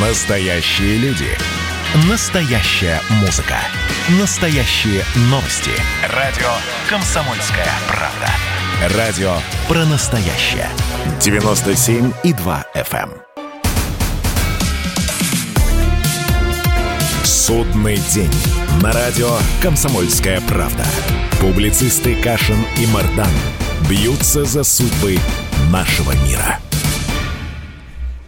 Настоящие люди. Настоящая музыка. Настоящие новости. Радио «Комсомольская правда». Радио про настоящее. 97,2 FM. эм. Судный день. На радио «Комсомольская правда». Публицисты Кашин и Мардан бьются за судьбы нашего мира.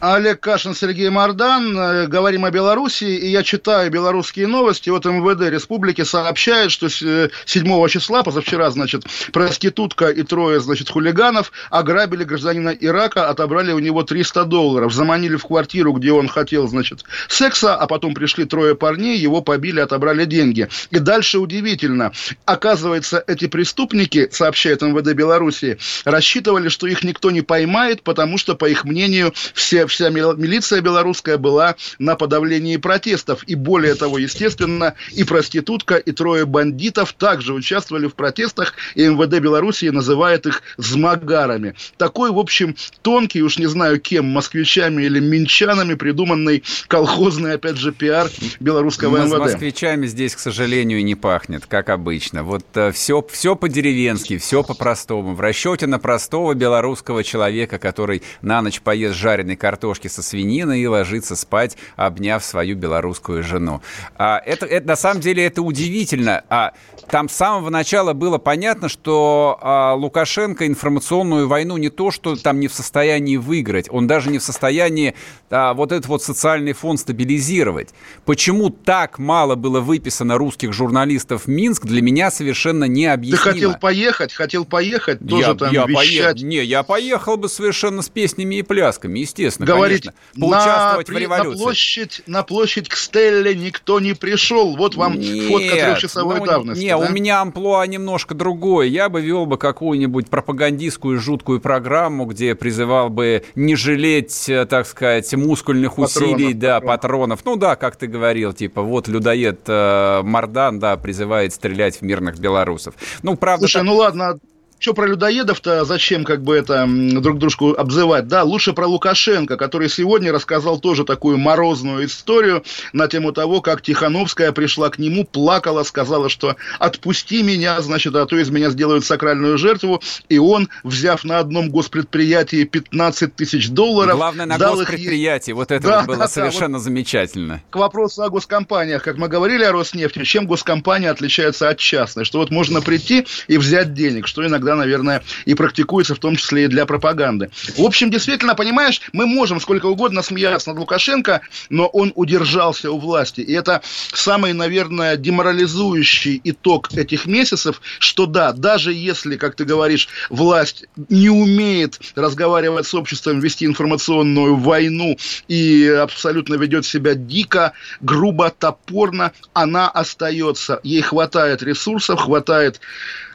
Олег Кашин, Сергей Мордан. Э, Говорим о Беларуси, и я читаю белорусские новости. Вот МВД Республики сообщает, что с, э, 7 числа, позавчера, значит, проститутка и трое, значит, хулиганов ограбили гражданина Ирака, отобрали у него 300 долларов, заманили в квартиру, где он хотел, значит, секса, а потом пришли трое парней, его побили, отобрали деньги. И дальше удивительно. Оказывается, эти преступники, сообщает МВД Беларуси, рассчитывали, что их никто не поймает, потому что, по их мнению, все вся мил- милиция белорусская была на подавлении протестов. И более того, естественно, и проститутка, и трое бандитов также участвовали в протестах, и МВД Белоруссии называет их «змагарами». Такой, в общем, тонкий, уж не знаю кем, москвичами или минчанами придуманный колхозный, опять же, пиар белорусского с МВД. москвичами здесь, к сожалению, не пахнет, как обычно. Вот все, все по-деревенски, все по-простому. В расчете на простого белорусского человека, который на ночь поест жареной картошки со свининой и ложится спать, обняв свою белорусскую жену. А это, это на самом деле это удивительно. А там с самого начала было понятно, что а, Лукашенко информационную войну не то, что там не в состоянии выиграть, он даже не в состоянии а, вот этот вот социальный фон стабилизировать. Почему так мало было выписано русских журналистов в Минск, для меня совершенно Ты необъяснимо. хотел поехать, хотел поехать, тоже я, там я вещать. поех- Не, я поехал бы совершенно с песнями и плясками, естественно, говорить, конечно. Поучаствовать на, в при- на революции. площадь, на площадь к Стелле никто не пришел. Вот вам фотка трехчасовой ну, давности. Не, да? у меня амплуа немножко другое. Я бы вел бы какую-нибудь пропагандистскую жуткую программу, где призывал бы не жалеть, э, так сказать, мускульных Патронов, усилий, да, патронов. патронов. Ну да, как ты говорил, типа, вот людоед э, Мардан, да, призывает стрелять в мирных белорусов. Ну, правда, Слушай, так- ну ладно, что про людоедов-то, зачем как бы это друг дружку обзывать? Да, лучше про Лукашенко, который сегодня рассказал тоже такую морозную историю на тему того, как Тихановская пришла к нему, плакала, сказала, что отпусти меня, значит, а то из меня сделают сакральную жертву, и он, взяв на одном госпредприятии 15 тысяч долларов, главное на дал их госпредприятии. Вот это Да, вот было да, да, совершенно замечательно. к вопросу о госкомпаниях, как мы говорили о Роснефти, чем госкомпания отличается от частной? Что вот можно прийти и взять денег, что иногда, наверное, и практикуется, в том числе и для пропаганды. В общем, действительно, понимаешь, мы можем сколько угодно смеяться над Лукашенко, но он удержался у власти. И это самый, наверное, деморализующий итог этих месяцев, что да, даже если, как ты говоришь, власть не умеет разговаривать с обществом, вести информационную войну и абсолютно ведет себя дико, грубо, топорно, она остается. Ей хватает ресурсов, хватает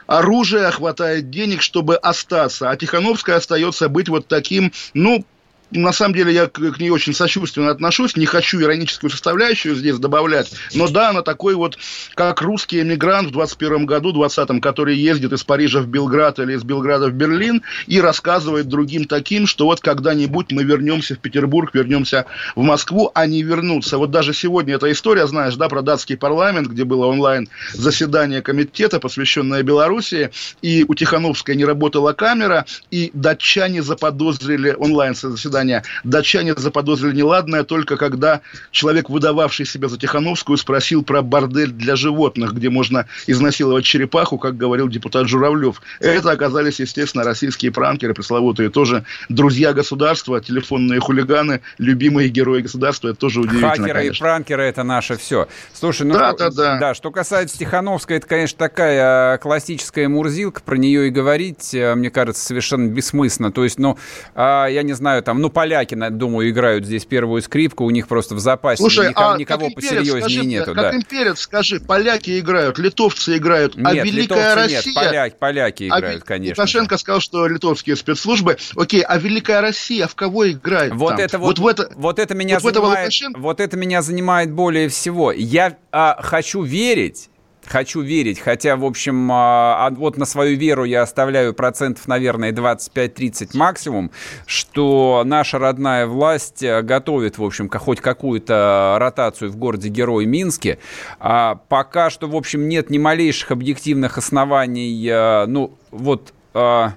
оружия, хватает денег, чтобы остаться. А Тихановская остается быть вот таким, ну, на самом деле я к, ней очень сочувственно отношусь, не хочу ироническую составляющую здесь добавлять, но да, она такой вот, как русский эмигрант в 21 году, 20-м, который ездит из Парижа в Белград или из Белграда в Берлин и рассказывает другим таким, что вот когда-нибудь мы вернемся в Петербург, вернемся в Москву, а не вернуться. Вот даже сегодня эта история, знаешь, да, про датский парламент, где было онлайн заседание комитета, посвященное Белоруссии, и у Тихановской не работала камера, и датчане заподозрили онлайн заседание, датчане заподозрили неладное только когда человек, выдававший себя за Тихановскую, спросил про бордель для животных, где можно изнасиловать черепаху, как говорил депутат Журавлев. Это оказались, естественно, российские пранкеры, пресловутые, тоже друзья государства, телефонные хулиганы, любимые герои государства. Это тоже удивительно, Хакеры и конечно. пранкеры это наше все. Слушай, ну Да, что, да, да. что касается Тихановской, это, конечно, такая а, классическая мурзилка, про нее и говорить, а, мне кажется, совершенно бессмысленно. То есть, ну, а, я не знаю, там, ну, поляки, думаю, играют здесь первую скрипку, у них просто в запасе Слушай, никого, а никого посерьезнее скажи нету. как да. имперец, скажи, поляки играют, литовцы играют, а Нет, Великая литовцы Россия... нет, поляки, поляки а играют, Вик- конечно. Лукашенко сказал, что литовские спецслужбы. Окей, а Великая Россия в кого играет? Вот там? это вот, в это. вот это меня вот занимает, Лукашенко? вот это меня занимает более всего. Я а, хочу верить, хочу верить, хотя, в общем, а, а вот на свою веру я оставляю процентов, наверное, 25-30 максимум, что наша родная власть э, готовит, в общем, хоть какую-то ротацию в городе-герой Минске. А пока что, в общем, нет ни малейших объективных оснований, э, ну, вот э,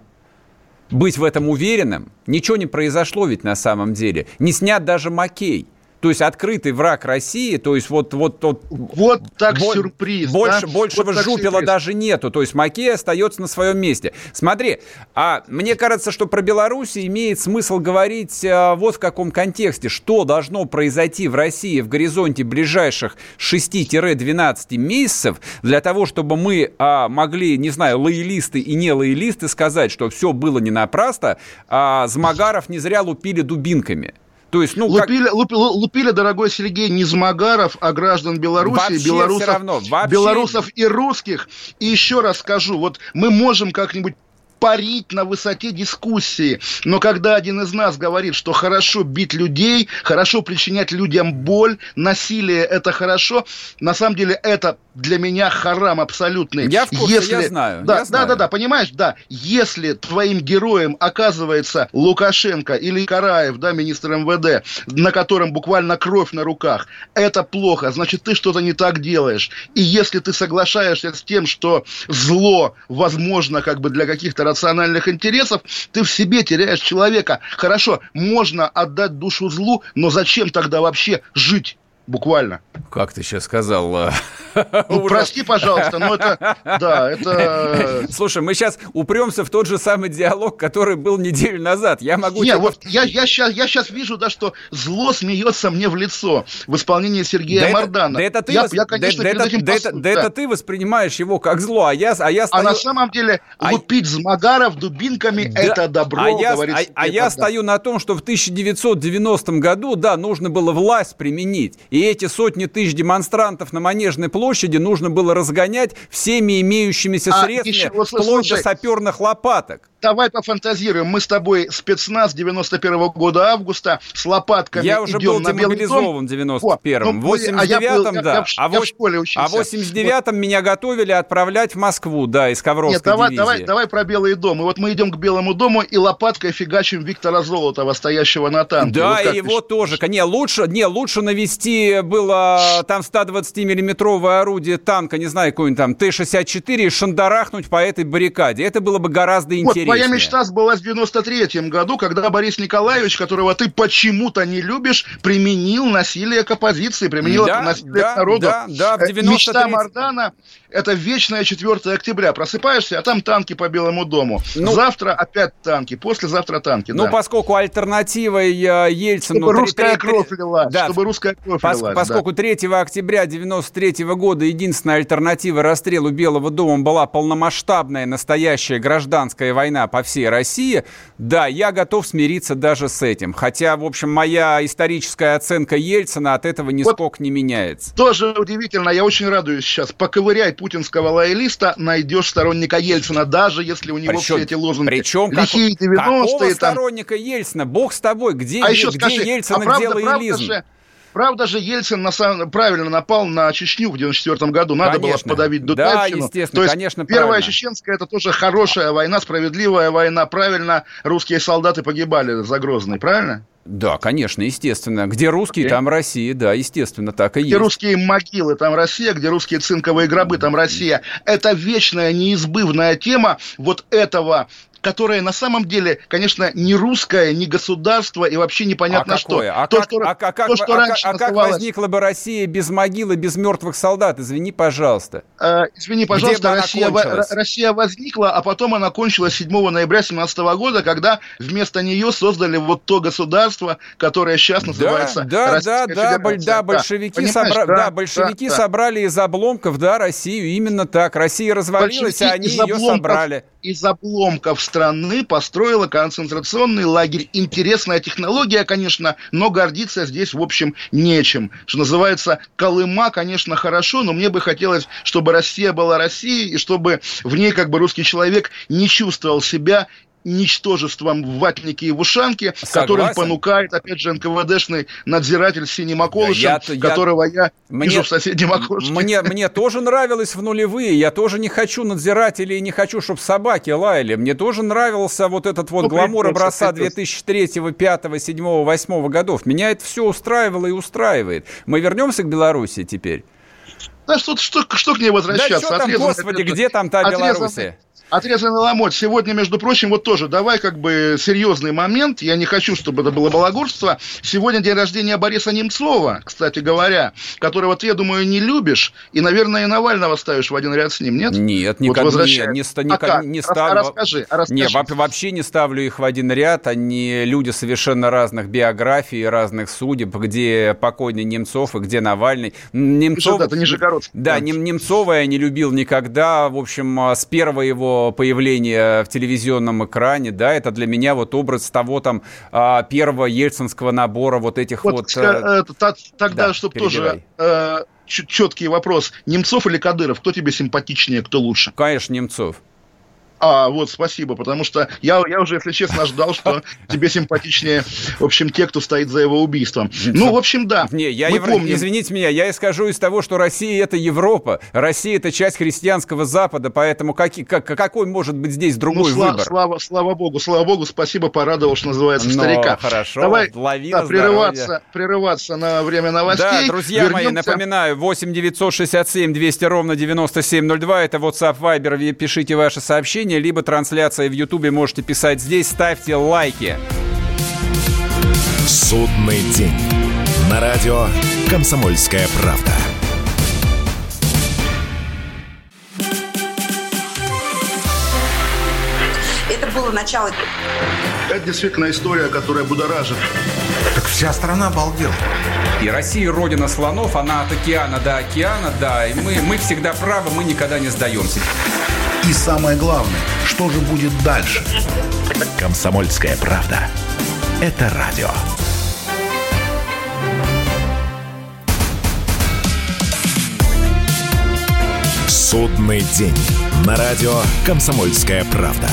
быть в этом уверенным. Ничего не произошло ведь на самом деле. Не снят даже Макей – то есть открытый враг России, то есть вот вот вот вот так бо- сюрприз, больше да? большего вот жупела сюрприз. даже нету, то есть Макей остается на своем месте. Смотри, а мне кажется, что про Беларусь имеет смысл говорить а, вот в каком контексте, что должно произойти в России в горизонте ближайших 6-12 месяцев для того, чтобы мы а, могли, не знаю, лоялисты и не лоялисты сказать, что все было не напрасно, а Змагаров не зря лупили дубинками. То есть, ну, лупили, как... лупили, лупили, дорогой Сергей, не Змагаров, а граждан Беларуси, белорусов, равно, вообще... белорусов и русских. И еще раз скажу, вот мы можем как-нибудь парить на высоте дискуссии. Но когда один из нас говорит, что хорошо бить людей, хорошо причинять людям боль, насилие это хорошо, на самом деле это для меня харам абсолютный. Я в курсе, если... я знаю. Да, я знаю. да, да, да, понимаешь, да. Если твоим героем оказывается Лукашенко или Караев, да, министр МВД, на котором буквально кровь на руках, это плохо, значит, ты что-то не так делаешь. И если ты соглашаешься с тем, что зло возможно как бы для каких-то рациональных интересов, ты в себе теряешь человека. Хорошо, можно отдать душу злу, но зачем тогда вообще жить? Буквально. Как ты сейчас сказал? Ну, прости, пожалуйста, но это, да, это... Слушай, мы сейчас упремся в тот же самый диалог, который был неделю назад. Я могу... Не, вот я, я, сейчас, я сейчас вижу, да, что зло смеется мне в лицо в исполнении Сергея да Мардана. Да это ты, я, я, конечно, да, это, да, это, да это ты воспринимаешь его как зло, а я, а я стою... А на самом деле а... лупить Змагаров дубинками да. это добро, а я, говорит А, а я стою на том, что в 1990 году, да, нужно было власть применить. И эти сотни тысяч демонстрантов на Манежной площади нужно было разгонять всеми имеющимися а, средствами, еще, вот, вплоть слушай, до саперных лопаток. Давай пофантазируем. Мы с тобой спецназ 91 -го года августа с лопатками Я уже был демобилизован в 91-м. В 89-м, ну, да. а, в, а в 89-м меня готовили отправлять в Москву, да, из Ковровской Нет, давай, дивизии. давай, давай про Белый дом. И вот мы идем к Белому дому и лопаткой фигачим Виктора Золотова, стоящего на танке. Да, вот его тоже. Не, лучше, не, лучше навести было там 120-миллиметровое орудие танка, не знаю, какой-нибудь там Т-64, и шандарахнуть по этой баррикаде. Это было бы гораздо интереснее. Вот, моя мечта сбылась в 93-м году, когда Борис Николаевич, которого ты почему-то не любишь, применил насилие к оппозиции, применил да, это насилие да, к народу. Да, да, в 93 э, Мечта Мардана – это вечное 4 октября. Просыпаешься, а там танки по Белому дому. Ну, Завтра опять танки, послезавтра танки. Ну, да. поскольку альтернативой э, Ельцину... Чтобы русская 3, кровь лилась. Да, чтобы русская кровь пос, лилась. Поскольку да. 3 октября 93 -го года единственная альтернатива расстрелу Белого дома была полномасштабная настоящая гражданская война по всей России, да, я готов смириться даже с этим. Хотя, в общем, моя историческая оценка Ельцина от этого нисколько вот не меняется. Тоже удивительно, я очень радуюсь сейчас. Поковыряй путинского лоялиста, найдешь сторонника Ельцина, даже если у него причем, все эти лозунги причем лихие 90-е. Какого там... сторонника Ельцина? Бог с тобой, где, а еще где скажи, Ельцин а правда, где лоялизм? Правда же, Правда же, Ельцин на самом, правильно напал на Чечню в 94 году. Надо конечно. было подавить Дудальщину. Да, естественно, То есть, конечно, Первая правильно. чеченская – это тоже хорошая война, справедливая война. Правильно, русские солдаты погибали за Грозный, правильно? Да, конечно, естественно. Где русские, okay. там Россия, да, естественно, так и где есть. Где русские могилы, там Россия, где русские цинковые гробы, там Россия. Это вечная, неизбывная тема вот этого которая на самом деле, конечно, не русское, не государство и вообще непонятно а что. А то, как, что, а, как, то, что а, раньше а, называлось... как возникла бы Россия без могилы, без мертвых солдат? Извини, пожалуйста. Э, извини, пожалуйста, Россия, Россия возникла, а потом она кончилась 7 ноября 17 года, когда вместо нее создали вот то государство, которое сейчас называется Да, да, да, да, да, большевики, да, собра... да, да, большевики да, собрали из обломков, да, Россию, именно так. Россия развалилась, большевики а они ее собрали. Из обломков страны построила концентрационный лагерь. Интересная технология, конечно, но гордиться здесь, в общем, нечем. Что называется, Колыма, конечно, хорошо, но мне бы хотелось, чтобы Россия была Россией, и чтобы в ней как бы русский человек не чувствовал себя ничтожеством ватники и в ушанке, которым понукает, опять же, НКВДшный надзиратель Синим Околышем, я, которого я, мне, вижу в соседнем окошке. Мне, мне тоже нравилось в нулевые. Я тоже не хочу надзирателей, не хочу, чтобы собаки лаяли. Мне тоже нравился вот этот вот ну, гламур образца 2003, 2005, 2007, 2008 годов. Меня это все устраивало и устраивает. Мы вернемся к Беларуси теперь. Да что, что, что к ней возвращаться? Да что там, господи, где там та Беларусь? Отрезанный ломоть. Сегодня, между прочим, вот тоже, давай как бы серьезный момент. Я не хочу, чтобы это было балагурство. Сегодня день рождения Бориса Немцова, кстати говоря, которого ты, я думаю, не любишь. И, наверное, и Навального ставишь в один ряд с ним, нет? Нет, никак, вот не, не, не, а не ставлю. А расскажи, а расскажи. Не, вообще не ставлю их в один ряд. Они люди совершенно разных биографий, разных судеб, где покойный Немцов и где Навальный. Немцов... Это Нижегородск. Да, да. Немцова я не любил никогда. В общем, с первого его появления в телевизионном экране, да, это для меня вот образ того там а, первого ельцинского набора вот этих вот... вот э, э, тогда, да, чтобы тоже э, четкий вопрос. Немцов или Кадыров? Кто тебе симпатичнее, кто лучше? Конечно, Немцов. А, вот, спасибо, потому что я, я уже, если честно, ждал, что тебе симпатичнее, в общем, те, кто стоит за его убийством. Ну, в общем, да. Не, я евро... помним... Извините меня, я исхожу из того, что Россия – это Европа, Россия – это часть христианского Запада, поэтому как, как, какой может быть здесь другой ну, слава, выбор? Слава, слава богу, слава богу, спасибо, порадовал, что называется, Но, старика. хорошо, Давай да, прерываться, прерываться на время новостей. Да, друзья Вернемся... мои, напоминаю, 8 967 200 ровно 9702, это WhatsApp, Viber, пишите ваши сообщения сообщения, либо трансляция в Ютубе можете писать здесь. Ставьте лайки. Судный день. На радио «Комсомольская правда». Это было начало. Это действительно история, которая будоражит. Так вся страна обалдела. И Россия родина слонов, она от океана до океана, да. И мы, мы всегда правы, мы никогда не сдаемся. И самое главное, что же будет дальше? Комсомольская правда. Это радио. Судный день. На радио «Комсомольская правда».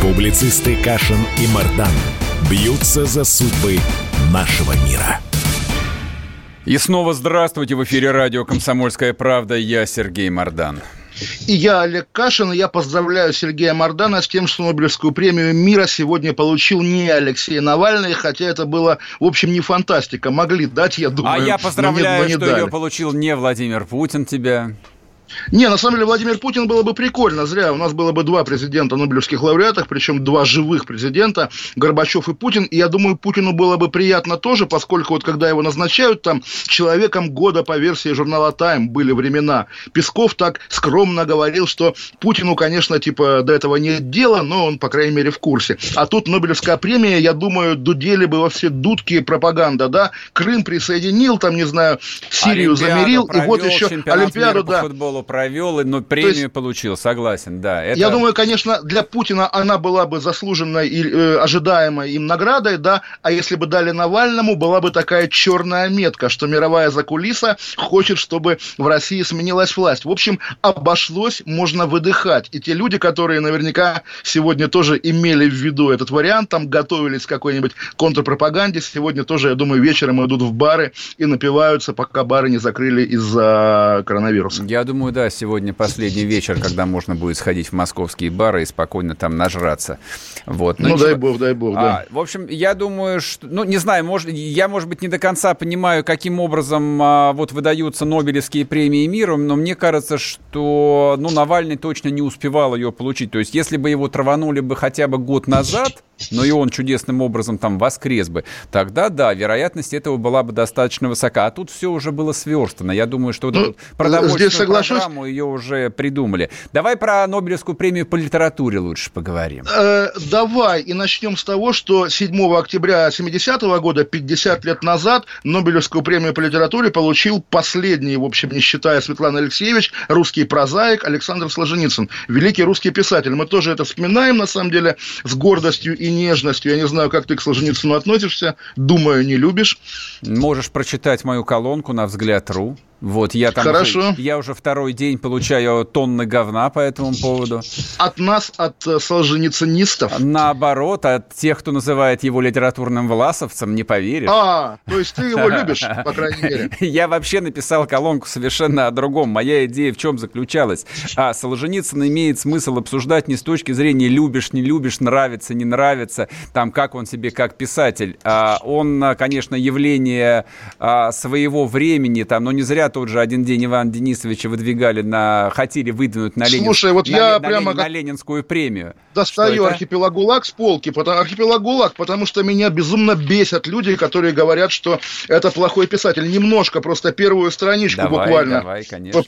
Публицисты Кашин и Мардан бьются за судьбы нашего мира. И снова здравствуйте в эфире радио «Комсомольская правда». Я Сергей Мардан. И я, Олег Кашин, и я поздравляю Сергея Мардана с тем, что Нобелевскую премию мира сегодня получил не Алексей Навальный, хотя это было, в общем, не фантастика. Могли дать, я думаю. А я поздравляю, но не, но не что дали. ее получил не Владимир Путин тебя. Не, на самом деле Владимир Путин было бы прикольно, зря. У нас было бы два президента Нобелевских лауреатов, причем два живых президента, Горбачев и Путин. И я думаю, Путину было бы приятно тоже, поскольку вот когда его назначают там человеком года по версии журнала Time были времена. Песков так скромно говорил, что Путину, конечно, типа до этого нет дела, но он, по крайней мере, в курсе. А тут Нобелевская премия, я думаю, дудели бы во все дудки пропаганда, да. Крым присоединил, там, не знаю, Сирию Олимпиаду замерил, и вот еще Олимпиаду, да. Футболу школу провел, но премию есть, получил, согласен, да. Это... Я думаю, конечно, для Путина она была бы заслуженной и э, ожидаемой им наградой, да, а если бы дали Навальному, была бы такая черная метка, что мировая закулиса хочет, чтобы в России сменилась власть. В общем, обошлось, можно выдыхать. И те люди, которые наверняка сегодня тоже имели в виду этот вариант, там готовились к какой-нибудь контрпропаганде, сегодня тоже, я думаю, вечером идут в бары и напиваются, пока бары не закрыли из-за коронавируса. Я думаю, думаю, да, сегодня последний вечер, когда можно будет сходить в московские бары и спокойно там нажраться. Вот. Ну, ну дай бог, дай бог, да. А, в общем, я думаю, что... Ну, не знаю, может, я, может быть, не до конца понимаю, каким образом а, вот выдаются Нобелевские премии миру, но мне кажется, что, ну, Навальный точно не успевал ее получить. То есть, если бы его траванули бы хотя бы год назад, но и он чудесным образом там воскрес бы, тогда, да, вероятность этого была бы достаточно высока. А тут все уже было сверстано. Я думаю, что ну, продовольственную соглашусь... программу ее уже придумали. Давай про Нобелевскую премию по литературе лучше поговорим. Э, давай, и начнем с того, что 7 октября 70-го года, 50 лет назад, Нобелевскую премию по литературе получил последний, в общем, не считая Светланы Алексеевич, русский прозаик Александр Сложеницын, великий русский писатель. Мы тоже это вспоминаем, на самом деле, с гордостью и и нежностью. Я не знаю, как ты к Солженицыну относишься. Думаю, не любишь. Можешь прочитать мою колонку на взгляд.ру. Вот я там Хорошо. Уже, я уже второй день получаю тонны говна по этому поводу. От нас, от э, солженицинистов? Наоборот, от тех, кто называет его литературным власовцем, не поверишь. А, то есть ты его любишь, по крайней мере. Я вообще написал колонку совершенно о другом. Моя идея в чем заключалась? А, Солженицын имеет смысл обсуждать не с точки зрения любишь, не любишь, нравится, не нравится, там, как он себе как писатель. А, он, конечно, явление а, своего времени, там, но не зря тот же один день Ивана Денисовича выдвигали на... Хотели выдвинуть на, Ленин, Слушай, вот на, я на, прямо на, Ленинскую премию. Достаю архипелаг ГУЛАГ с полки. Потому... Архипелаг ГУЛАГ, потому что меня безумно бесят люди, которые говорят, что это плохой писатель. Немножко, просто первую страничку давай, буквально. Давай, конечно.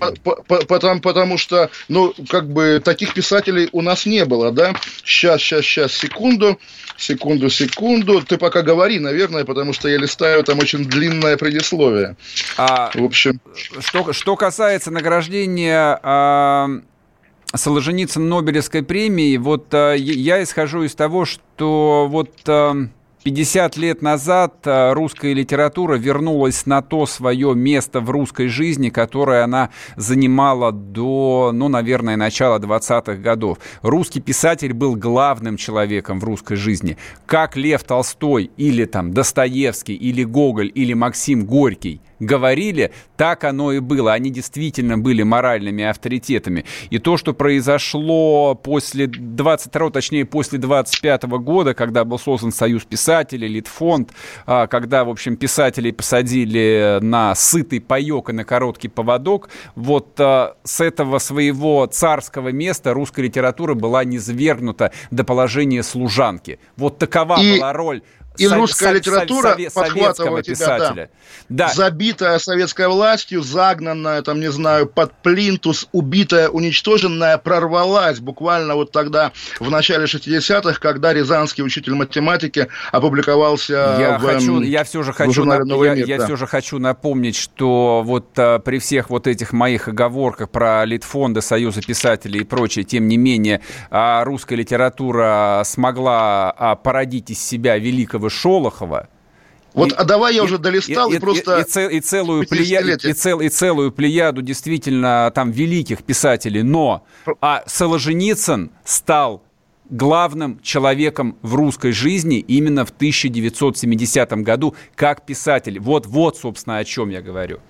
Потому, потому что, ну, как бы таких писателей у нас не было, да? Сейчас, сейчас, сейчас, секунду. Секунду, секунду. Ты пока говори, наверное, потому что я листаю там очень длинное предисловие. А, в общем. Что, что касается награждения а, Солженицын Нобелевской премии, вот а, я исхожу из того, что вот а, 50 лет назад а, русская литература вернулась на то свое место в русской жизни, которое она занимала до, ну, наверное, начала 20-х годов. Русский писатель был главным человеком в русской жизни. Как Лев Толстой или там Достоевский, или Гоголь, или Максим Горький говорили, так оно и было. Они действительно были моральными авторитетами. И то, что произошло после 22, точнее, после 25 года, когда был создан Союз писателей, Литфонд, а, когда, в общем, писателей посадили на сытый паек и на короткий поводок, вот а, с этого своего царского места русская литература была низвергнута до положения служанки. Вот такова и... была роль и русская литература сове- подхватывала тебя. Да. да. Забитая советской властью, загнанная, там, не знаю, под плинтус, убитая, уничтоженная, прорвалась буквально вот тогда, в начале 60-х, когда рязанский учитель математики опубликовался я в, хочу, я все же хочу, нап... я, мир, я да. все же хочу напомнить, что вот а, при всех вот этих моих оговорках про Литфонды, Союза писателей и прочее, тем не менее, а, русская литература смогла а, породить из себя великого Шолохова. Вот, и, а давай я и, уже долистал и, и просто... И, и, и, целую плеяду, и, цел, и целую плеяду действительно там великих писателей, но а Солженицын стал главным человеком в русской жизни именно в 1970 году как писатель. Вот, вот, собственно, о чем я говорю.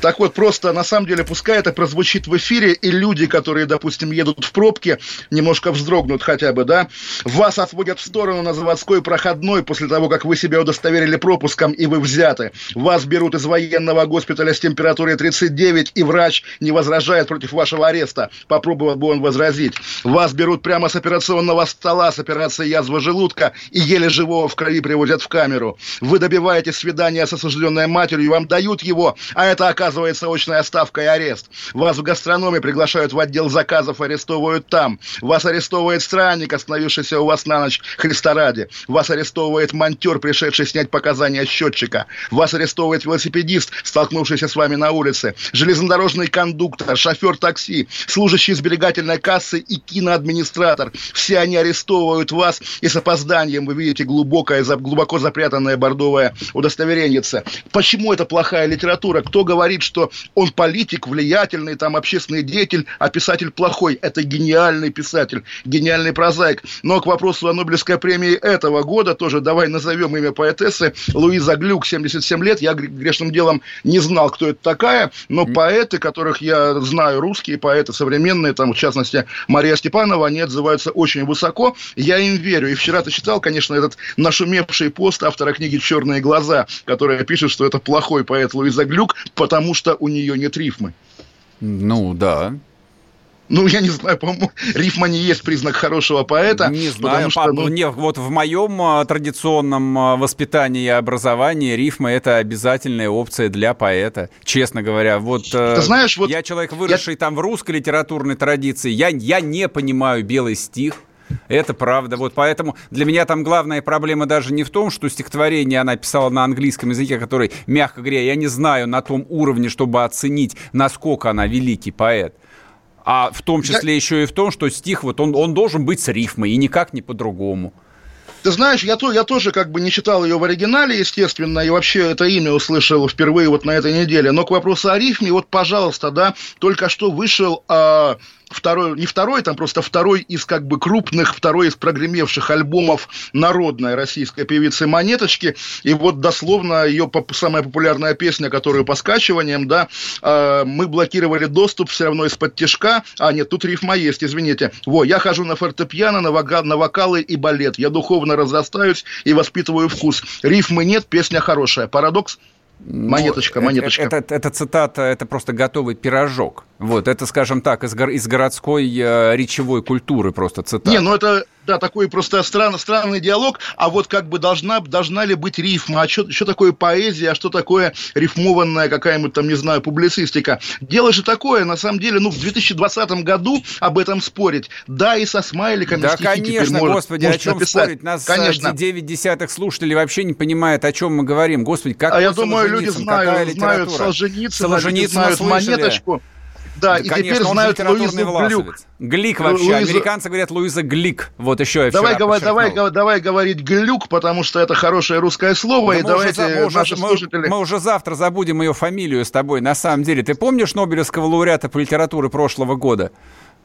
Так вот, просто на самом деле, пускай это прозвучит в эфире, и люди, которые, допустим, едут в пробке, немножко вздрогнут хотя бы, да, вас отводят в сторону на заводской проходной после того, как вы себя удостоверили пропуском, и вы взяты. Вас берут из военного госпиталя с температурой 39, и врач не возражает против вашего ареста. Попробовал бы он возразить. Вас берут прямо с операционного стола с операцией язва желудка, и еле живого в крови привозят в камеру. Вы добиваете свидания с осужденной матерью, вам дают его, а это оказывается оказывается очная ставка и арест. Вас в гастрономе приглашают в отдел заказов, арестовывают там. Вас арестовывает странник, остановившийся у вас на ночь Христа ради. Вас арестовывает монтер, пришедший снять показания счетчика. Вас арестовывает велосипедист, столкнувшийся с вами на улице. Железнодорожный кондуктор, шофер такси, служащий сберегательной кассы и киноадминистратор. Все они арестовывают вас, и с опозданием вы видите глубокое, глубоко запрятанное бордовое удостоверение. Почему это плохая литература? Кто говорит, что он политик, влиятельный, там, общественный деятель, а писатель плохой. Это гениальный писатель, гениальный прозаик. Но к вопросу о Нобелевской премии этого года тоже давай назовем имя поэтессы Луиза Глюк, 77 лет. Я грешным делом не знал, кто это такая, но поэты, которых я знаю, русские поэты современные, там, в частности, Мария Степанова, они отзываются очень высоко. Я им верю. И вчера ты читал, конечно, этот нашумевший пост автора книги «Черные глаза», которая пишет, что это плохой поэт Луиза Глюк, потому что у нее нет рифмы. Ну, да. Ну, я не знаю, по-моему, рифма не есть признак хорошего поэта. Не знаю, что, ну... не, вот в моем а, традиционном а, воспитании и образовании рифма это обязательная опция для поэта, честно говоря. Вот, э, Ты знаешь, вот я человек, выросший я... там в русской литературной традиции, я, я не понимаю белый стих. Это правда. Вот поэтому для меня там главная проблема даже не в том, что стихотворение она писала на английском языке, который, мягко говоря, я не знаю на том уровне, чтобы оценить, насколько она великий поэт. А в том числе я... еще и в том, что стих вот он, он должен быть с рифмой и никак не по-другому. Ты знаешь, я, то, я тоже как бы не читал ее в оригинале, естественно, и вообще это имя услышал впервые вот на этой неделе. Но к вопросу о рифме, вот, пожалуйста, да, только что вышел... Э, второй, не второй, там просто второй из как бы крупных, второй из прогремевших альбомов народной российской певицы Монеточки. И вот дословно ее самая популярная песня, которую по скачиваниям, да, э, мы блокировали доступ все равно из-под тяжка. А, нет, тут рифма есть, извините. Во, я хожу на фортепиано, на, вога, на вокалы и балет. Я духовно разрастаюсь и воспитываю вкус. Рифмы нет, песня хорошая. Парадокс? Монеточка, монеточка. Это, это, это цитата, это просто готовый пирожок. Вот, это, скажем так, из, из городской э, речевой культуры просто цитата. Не, ну это, да, такой просто странный, странный диалог, а вот как бы должна, должна ли быть рифма, а что, что такое поэзия, а что такое рифмованная какая-нибудь там, не знаю, публицистика. Дело же такое, на самом деле, ну, в 2020 году об этом спорить. Да, и со смайликами Да, конечно, может, господи, может о чем написать. спорить? Нас конечно. 9 десятых слушателей вообще не понимают, о чем мы говорим. Господи, как А я думаю, люди знают, знают Солженицына, Солженицына знают Монеточку. Да, да и конечно, теперь знают Луизу Глюк. Глик вообще. Луиза... Американцы говорят Луиза Глик. Вот еще я давай, говор, давай, давай говорить Глюк, потому что это хорошее русское слово. Да и давайте уже, мы, наши уже, слушатели... мы уже завтра забудем ее фамилию с тобой. На самом деле, ты помнишь Нобелевского лауреата по литературе прошлого года?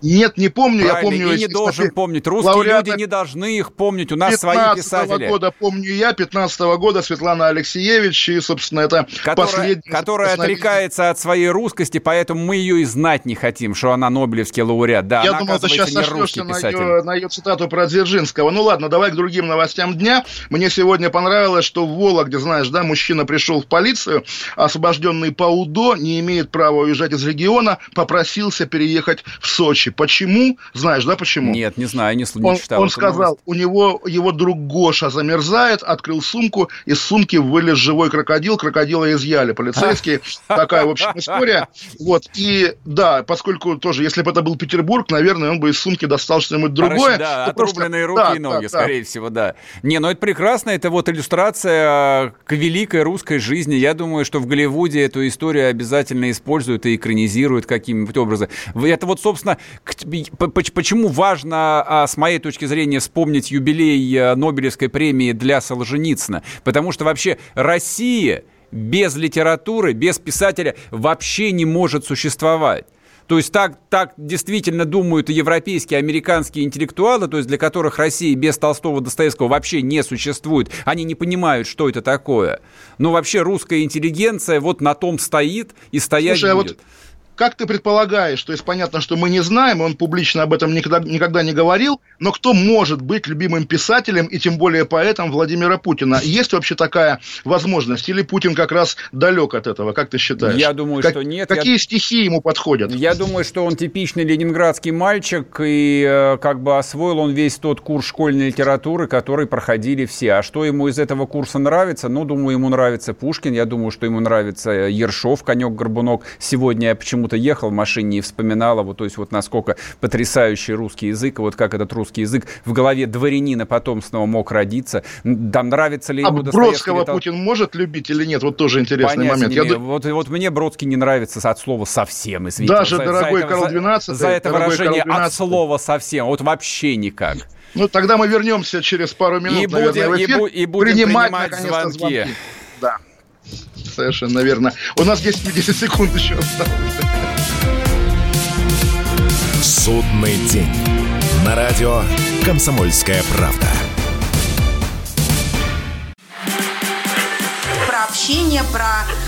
Нет, не помню. Правильно, я помню. И не должен помнить. Русские люди не должны их помнить. У нас свои писатели. года помню я, 15 -го года Светлана Алексеевич, и, собственно, это которая, последний... Которая отрекается от своей русскости, поэтому мы ее и знать не хотим, что она Нобелевский лауреат. Да, я она, думал, ты сейчас сошлешься на ее, на ее цитату про Дзержинского. Ну ладно, давай к другим новостям дня. Мне сегодня понравилось, что в Вологде, знаешь, да, мужчина пришел в полицию, освобожденный по УДО, не имеет права уезжать из региона, попросился переехать в Сочи. Почему? Знаешь, да, почему? Нет, не знаю, не, не он, читал. Он сказал, новость. у него его друг Гоша замерзает, открыл сумку, из сумки вылез живой крокодил, крокодила изъяли полицейские. Такая, в общем, история. Вот, и да, поскольку тоже, если бы это был Петербург, наверное, он бы из сумки достал что-нибудь другое. Да, отрубленные руки да, и ноги, да, скорее да. всего, да. Не, ну это прекрасно, это вот иллюстрация а, к великой русской жизни. Я думаю, что в Голливуде эту историю обязательно используют и экранизируют каким-нибудь образом. Это вот, собственно, почему важно, а, с моей точки зрения, вспомнить юбилей э, Нобелевской премии для Солженицына? Потому что вообще Россия без литературы, без писателя вообще не может существовать. То есть так, так действительно думают и европейские, и американские интеллектуалы, то есть для которых Россия без Толстого, Достоевского вообще не существует. Они не понимают, что это такое. Но вообще русская интеллигенция вот на том стоит и стоять Слушай, будет. А вот как ты предполагаешь, то есть понятно, что мы не знаем, он публично об этом никогда, никогда не говорил, но кто может быть любимым писателем и тем более поэтом Владимира Путина? Есть вообще такая возможность? Или Путин как раз далек от этого? Как ты считаешь? Я думаю, как, что нет. Какие я... стихи ему подходят? Я думаю, что он типичный ленинградский мальчик, и э, как бы освоил он весь тот курс школьной литературы, который проходили все. А что ему из этого курса нравится? Ну, думаю, ему нравится Пушкин, я думаю, что ему нравится Ершов, конек-горбунок. Сегодня я почему почему-то ехал в машине и вспоминал, вот, то есть вот насколько потрясающий русский язык, вот как этот русский язык в голове дворянина потомственного мог родиться. Там нравится ли а ему Бродского Тол... Путин может любить или нет? Вот тоже интересный Понятия момент. Я... Вот, вот мне Бродский не нравится от слова совсем, извините. Даже за, дорогой за Карл XII. За, за это выражение от слова совсем, вот вообще никак. Ну, тогда мы вернемся через пару минут, и наверное, будем, в эфир. И, бу- и будем принимать, принимать звонки. звонки. Да совершенно верно. У нас есть 10 секунд еще осталось. Судный день. На радио «Комсомольская правда». Про общение, про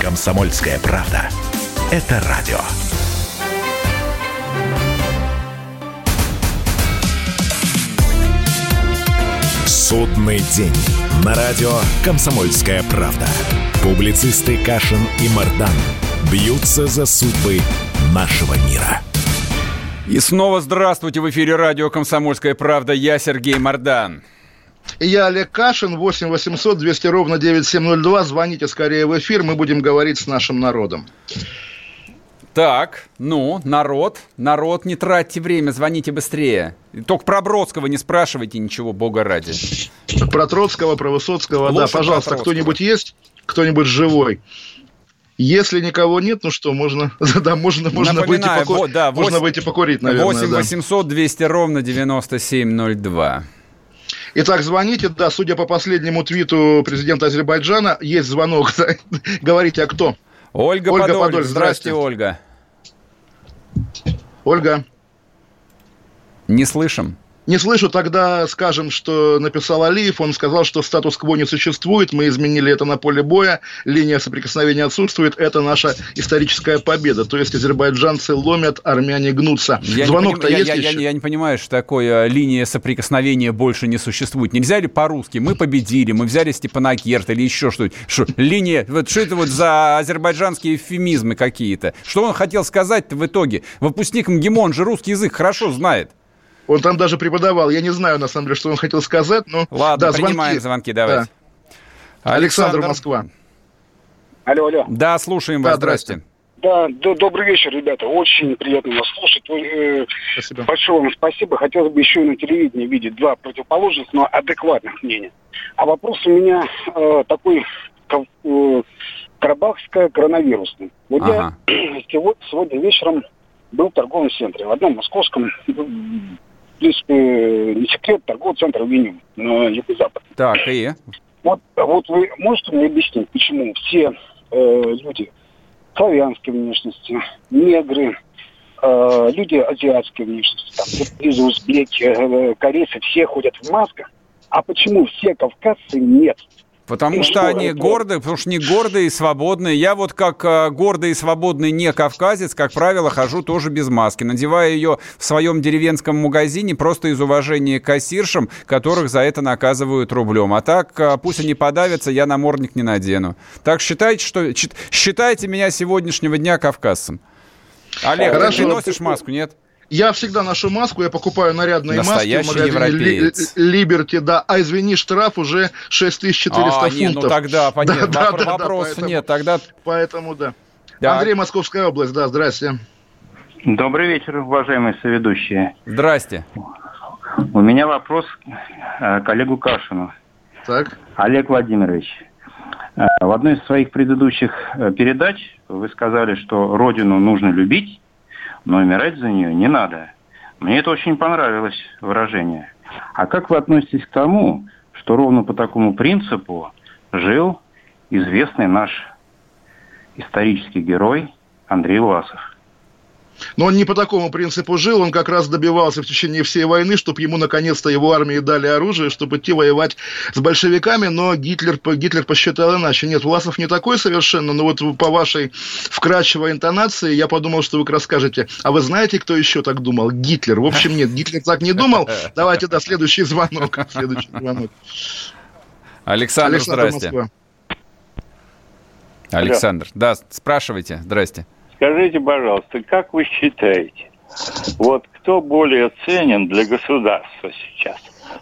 «Комсомольская правда». Это радио. Судный день. На радио «Комсомольская правда». Публицисты Кашин и Мардан бьются за судьбы нашего мира. И снова здравствуйте в эфире радио «Комсомольская правда». Я Сергей Мардан. И я Олег Кашин, 8 800 200 ровно 9702. Звоните скорее в эфир, мы будем говорить с нашим народом. Так, ну, народ, народ, не тратьте время, звоните быстрее. Только про Бродского не спрашивайте ничего, бога ради. Про Троцкого, про Высоцкого, Лучше да, пожалуйста, кто-нибудь есть? Кто-нибудь живой? Если никого нет, ну что, можно, да, можно, можно, выйти, поку- вот, да, можно восемь- выйти покурить, наверное. 8 да. 800 200 ровно 9702. Итак, звоните, да, судя по последнему твиту президента Азербайджана, есть звонок. Говорите, а кто? Ольга, Ольга Подоль, Подоль, здрасте. Ольга. Ольга. Не слышим. Не слышу, тогда скажем, что написал Алиев. Он сказал, что статус-кво не существует. Мы изменили это на поле боя. Линия соприкосновения отсутствует. Это наша историческая победа. То есть азербайджанцы ломят, армяне гнутся. Я Звонок-то есть я- еще? я- я не понимаю, что такое линия соприкосновения больше не существует. Нельзя ли по-русски? Мы победили, мы взяли Степанакерт или еще что-нибудь. Что, линия, вот что это вот за азербайджанские эвфемизмы какие-то? Что он хотел сказать-то в итоге? Выпускник МГИМО, он же русский язык хорошо знает. Он там даже преподавал. Я не знаю, на самом деле, что он хотел сказать, но... Ладно, да, принимаем звонки, давайте. Александр, Москва. Алло, алло. Да, слушаем вас, Да, здрасте. Да, д- добрый вечер, ребята. Очень приятно вас слушать. Э, Спасибо. Большое вам спасибо. Хотелось бы еще и на телевидении видеть два противоположных, но адекватных мнения. А вопрос у меня э, такой э, карабахско-коронавирусный. Вот Ага. я сего- сегодня вечером был в торговом центре, в одном московском, в принципе, не секрет, торговый центр «Авеню» на юго-запад. Так, и? Вот, вот вы можете мне объяснить, почему все э, люди славянской внешности, негры, э, люди азиатской внешности, там, киргизы, узбеки, э, корейцы, все ходят в масках, а почему все кавказцы нет? Потому Ну, что что они это? гордые, потому что не гордые и свободные. Я вот как э, гордый и свободный не кавказец, как правило, хожу тоже без маски. Надеваю ее в своем деревенском магазине просто из уважения к кассиршам, которых за это наказывают рублем. А так, э, пусть они подавятся, я намордник не надену. Так считайте, что чит- считайте меня сегодняшнего дня кавказцем. Олег, Хорошо. ты носишь маску, нет? Я всегда ношу маску, я покупаю нарядные маски в Настоящий магазине. Либерти, да. А извини, штраф уже 6400 а, нет, фунтов. ну тогда, понятно, Да, да, да, да, вопросов поэтому- нет. Тогда Поэтому да. Да. Андрей, Московская область, да, здрасте. Добрый вечер, уважаемые соведущие. здрасте. У меня вопрос э, к Олегу Кашину. Так. Олег Владимирович, э, в одной из своих предыдущих э, передач вы сказали, что родину нужно любить, но умирать за нее не надо. Мне это очень понравилось выражение. А как вы относитесь к тому, что ровно по такому принципу жил известный наш исторический герой Андрей Власов? Но он не по такому принципу жил, он как раз добивался в течение всей войны, чтобы ему наконец-то его армии дали оружие, чтобы идти воевать с большевиками, но Гитлер, Гитлер посчитал иначе. Нет, Власов не такой совершенно, но вот по вашей вкрадчивой интонации я подумал, что вы как раз скажете, а вы знаете, кто еще так думал? Гитлер. В общем, нет, Гитлер так не думал. Давайте, да, следующий звонок. Следующий звонок. Александр, Александр, здрасте. Москва. Александр, да, спрашивайте, здрасте. Скажите, пожалуйста, как вы считаете, вот кто более ценен для государства сейчас?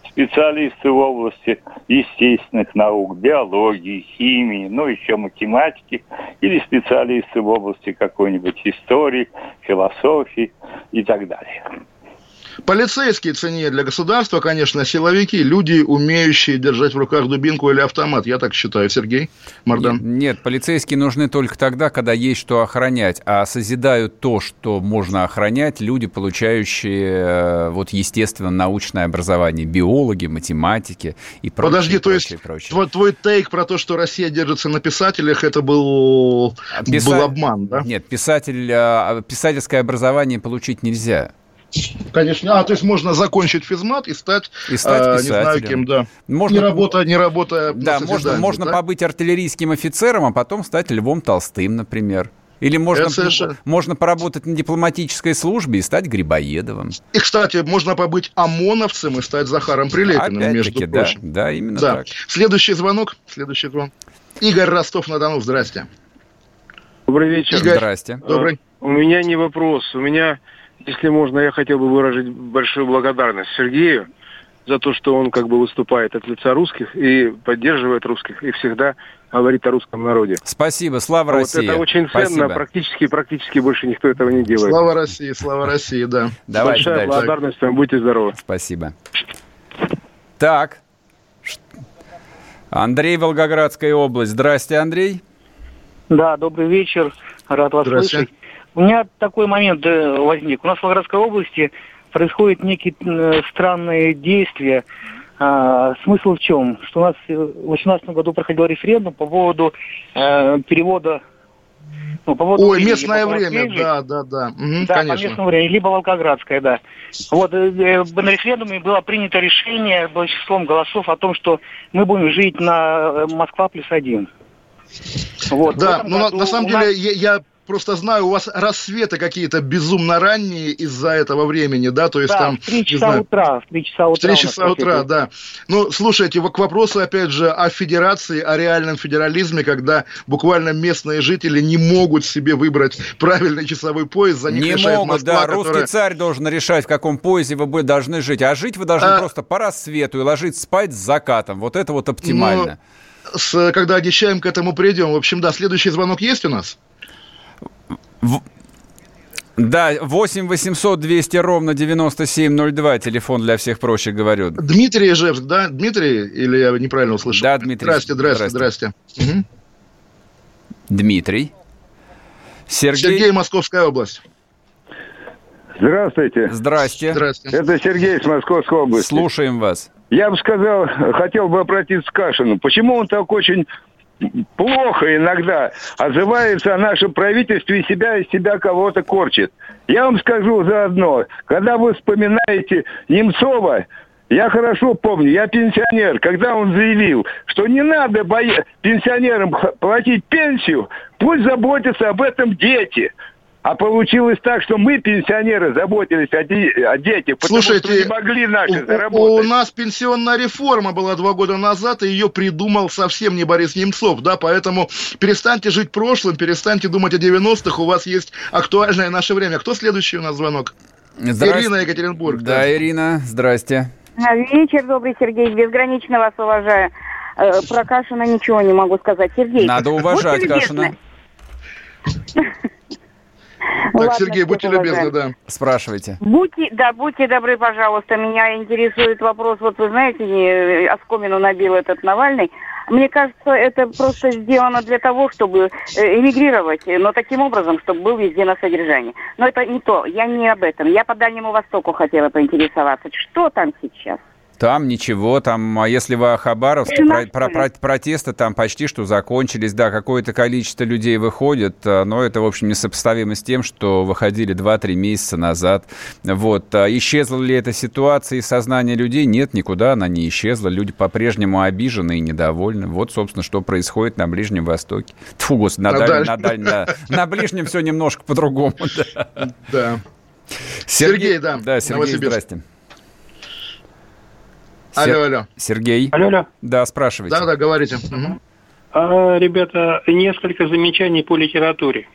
Специалисты в области естественных наук, биологии, химии, ну еще математики, или специалисты в области какой-нибудь истории, философии и так далее? Полицейские ценнее для государства, конечно, силовики, люди, умеющие держать в руках дубинку или автомат. Я так считаю. Сергей Мардан. Нет, нет, полицейские нужны только тогда, когда есть что охранять, а созидают то, что можно охранять люди, получающие э, вот естественно научное образование, биологи, математики и прочее. Подожди, и то есть прочее, твой, твой тейк про то, что Россия держится на писателях, это был, Писа- был обман, да? Нет, писатель, э, писательское образование получить нельзя. Конечно. А, то есть можно закончить физмат и стать, И стать не писателем. знаю кем, да. Можно- Не работая, не работая Да, можно, можно да? побыть артиллерийским офицером, а потом стать Львом Толстым, например. Или можно, совершенно- можно поработать на дипломатической службе и стать Грибоедовым. И, кстати, можно побыть ОМОНовцем и стать Захаром Прилепиным, между Опять-таки, да, прочим. да, именно Да. так. Следующий звонок. Следующий звонок. Игорь Ростов-на-Дону, здрасте. Добрый вечер. Игорь. Здрасте. Добрый. Э, У меня не вопрос. У меня, если можно, я хотел бы выразить большую благодарность Сергею за то, что он как бы выступает от лица русских и поддерживает русских, и всегда говорит о русском народе. Спасибо, слава Вот России. это очень ценно, Спасибо. практически, практически больше никто этого не делает. Слава России, слава России, да. Давайте Большая дальше. благодарность вам, будьте здоровы. Спасибо. Так. Андрей, Волгоградская область. Здрасте, Андрей. Да, добрый вечер. Рад вас слышать. У меня такой момент э, возник. У нас в Волгоградской области происходят некие э, странные действия. А, смысл в чем? Что у нас в 2018 году проходил референдум по поводу э, перевода... Ну, по поводу Ой, времени, местное либо время, да, да, да. Мгм, да, по конечно. местному времени, либо Волгоградская, да. Вот, э, э, на референдуме было принято решение большинством голосов о том, что мы будем жить на Москва плюс один. Вот. Да, ну на, на самом у нас- деле я, я просто знаю, у вас рассветы какие-то безумно ранние из-за этого времени, да, то есть да, там... в 3 не часа знаю, утра, в 3 часа В утра. 3 у нас часа утра, да. Ну, слушайте, вот к вопросу, опять же, о федерации, о реальном федерализме, когда буквально местные жители не могут себе выбрать правильный часовой пояс, за них Не решает могут, Москва, да. которая- Русский царь должен решать, в каком поясе вы должны жить. А жить вы должны А- просто по рассвету и ложиться спать с закатом. Вот это вот оптимально. Ну, с, когда обещаем к этому придем. В общем, да, следующий звонок есть у нас? Да, 8 800 200 ровно 9702, телефон для всех проще говорю. Дмитрий Ижевск, да? Дмитрий, или я неправильно услышал? Да, Дмитрий. Здрасте, здрасте, здрасте. Мгм. Дмитрий. Сергей. Сергей, Московская область. Здравствуйте. Здрасте. Здрасте. Это Сергей с Московской области. Слушаем вас. Я бы сказал, хотел бы обратиться к Кашину. Почему он так очень плохо иногда отзывается о нашем правительстве и себя из себя кого-то корчит? Я вам скажу заодно, когда вы вспоминаете Немцова, я хорошо помню, я пенсионер, когда он заявил, что не надо боя- пенсионерам платить пенсию, пусть заботятся об этом дети. А получилось так, что мы, пенсионеры, заботились о, де- о детях, потому Слушайте, что не могли наши У- У, заработать. у нас пенсионная реформа была два года назад, и ее придумал совсем не Борис Немцов, да, поэтому перестаньте жить прошлым, перестаньте думать о 90-х, у вас есть актуальное наше время. Кто следующий у нас звонок? Здрасте. Ирина, Екатеринбург. Да, Ирина, здрасте. Вечер добрый, Сергей. Безгранично вас уважаю. Э, Про Кашина ничего не могу сказать. Сергей. Надо уважать Кашина. Так, Ладно, Сергей, будьте любезны, да. Спрашивайте. Будьте, да, будьте добры, пожалуйста. Меня интересует вопрос, вот вы знаете, не, оскомину набил этот Навальный. Мне кажется, это просто сделано для того, чтобы э, эмигрировать, но таким образом, чтобы был везде на содержании. Но это не то, я не об этом. Я по Дальнему Востоку хотела поинтересоваться. Что там сейчас? Там ничего, там, а если вы о Хабаровске, про- про- про- протесты там почти что закончились, да, какое-то количество людей выходит, а, но это, в общем, несопоставимо с тем, что выходили 2-3 месяца назад. Вот. А Исчезла ли эта ситуация из сознания людей? Нет, никуда она не исчезла. Люди по-прежнему обижены и недовольны. Вот, собственно, что происходит на Ближнем Востоке. Тьфу, господи, на, На даль- Дальнем. на даль- на- на Ближнем все немножко по-другому. да. Сергей, да, Да, Сергей, здрасте. Алло, Сер- алло. Сергей. Алло, алло. Да, спрашивайте. Да, да, говорите. Мгм. А, ребята, несколько замечаний по литературе.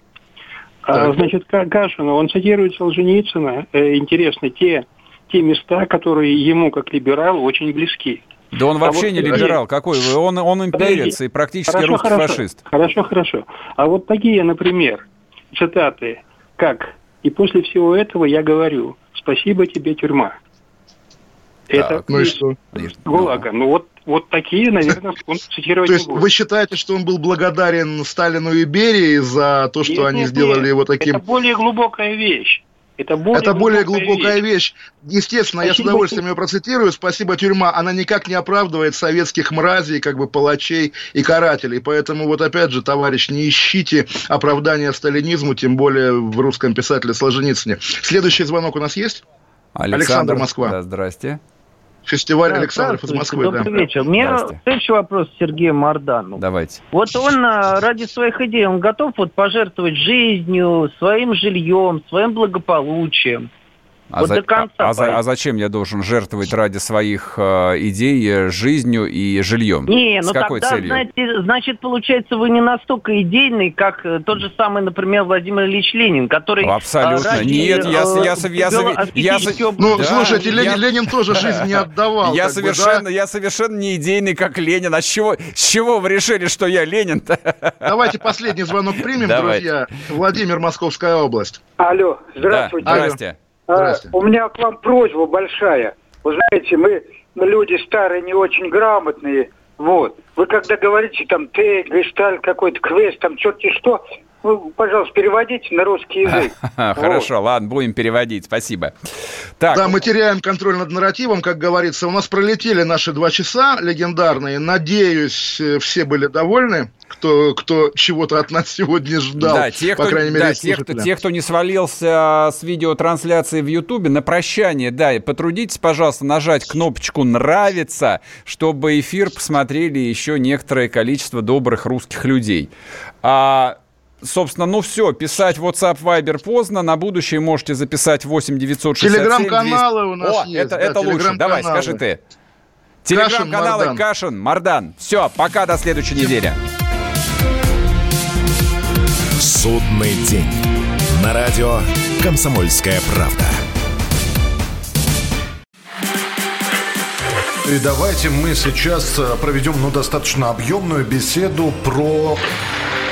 А, Так. значит, Ка- Кашина, он цитирует Солженицына, э, интересно, те, те места, которые ему, как либералу, очень близки. Да он А вообще вот не подожди. либерал. Какой вы? Он, он имперец Подожди. и практически Хорошо, русский хорошо. фашист. Хорошо, хорошо. А вот такие, например, цитаты, как «И после всего этого я говорю, спасибо тебе, тюрьма». Это Ну и что? ГУЛАГа. Ну вот, вот такие, наверное, он цитировать То есть вы считаете, что он был благодарен Сталину и Берии за то, что они сделали его таким... Это более глубокая вещь. Это более, Это более глубокая вещь. Естественно, я с Спасибо. удовольствием ее процитирую. Спасибо, тюрьма. Она никак не оправдывает советских мразей, как бы палачей и карателей. Поэтому вот опять же, товарищ, не ищите оправдания сталинизму, тем более в русском писателе Солженицыне. Следующий звонок у нас есть? Александр, Москва. Да, здрасте. Фестиваль Да, Александров из Москвы. Добрый да. вечер. У меня следующий вопрос Сергею Мардану. Давайте. Вот он а, ради своих идей, он готов вот пожертвовать жизнью, своим жильем, своим благополучием. А, вот за- до конца. а- а а зачем я должен жертвовать ради своих э, идей э, жизнью и жильем? Не, С ну какой тогда, целью? знаете, значит, получается, вы не настолько идейный, как э, тот же самый, например, Владимир Ильич Ленин, который... Абсолютно. э, ради, Нет, я э, я я я аскетического- Ну, Да, слушайте, я- Ленин, Ленин тоже жизнь не отдавал. Я как бы, совершенно, да? я совершенно не идейный, как Ленин. А с чего, с чего вы решили, что я Ленин-то? Давайте последний звонок примем, Давайте. друзья. Владимир, Московская область. Алло, здравствуйте. Да, здрасте. А, Здрасте. у меня к вам просьба большая. Вы знаете, мы, мы люди старые, не очень грамотные. Вот. Вы когда говорите там ты, гештальт какой-то, квест, там черти что, вы, пожалуйста, переводите на русский язык. Хорошо, ладно, будем переводить. Спасибо. Так, Да, мы теряем контроль над нарративом, как говорится. У нас пролетели наши два часа легендарные. Надеюсь, э, все были довольны, кто, кто чего-то от нас сегодня ждал. Да, те, по кто, крайней мере, да, те, кто, те, кто не свалился с видеотрансляции в Ютубе, на прощание, да, и потрудитесь, пожалуйста, нажать кнопочку «Нравится», чтобы эфир посмотрели еще некоторое количество добрых русских людей. А Собственно, ну все, писать WhatsApp, Viber поздно. На будущее можете записать 8 967 Телеграм-каналы 200. у нас О, есть, это, да, это лучше. Давай, скажи ты. Телеграм-каналы Мардан. Кашин, Мардан. Все, пока до следующей недели. Судный день. На радио «Комсомольская правда». И давайте мы сейчас э, проведем ну, достаточно объемную беседу про...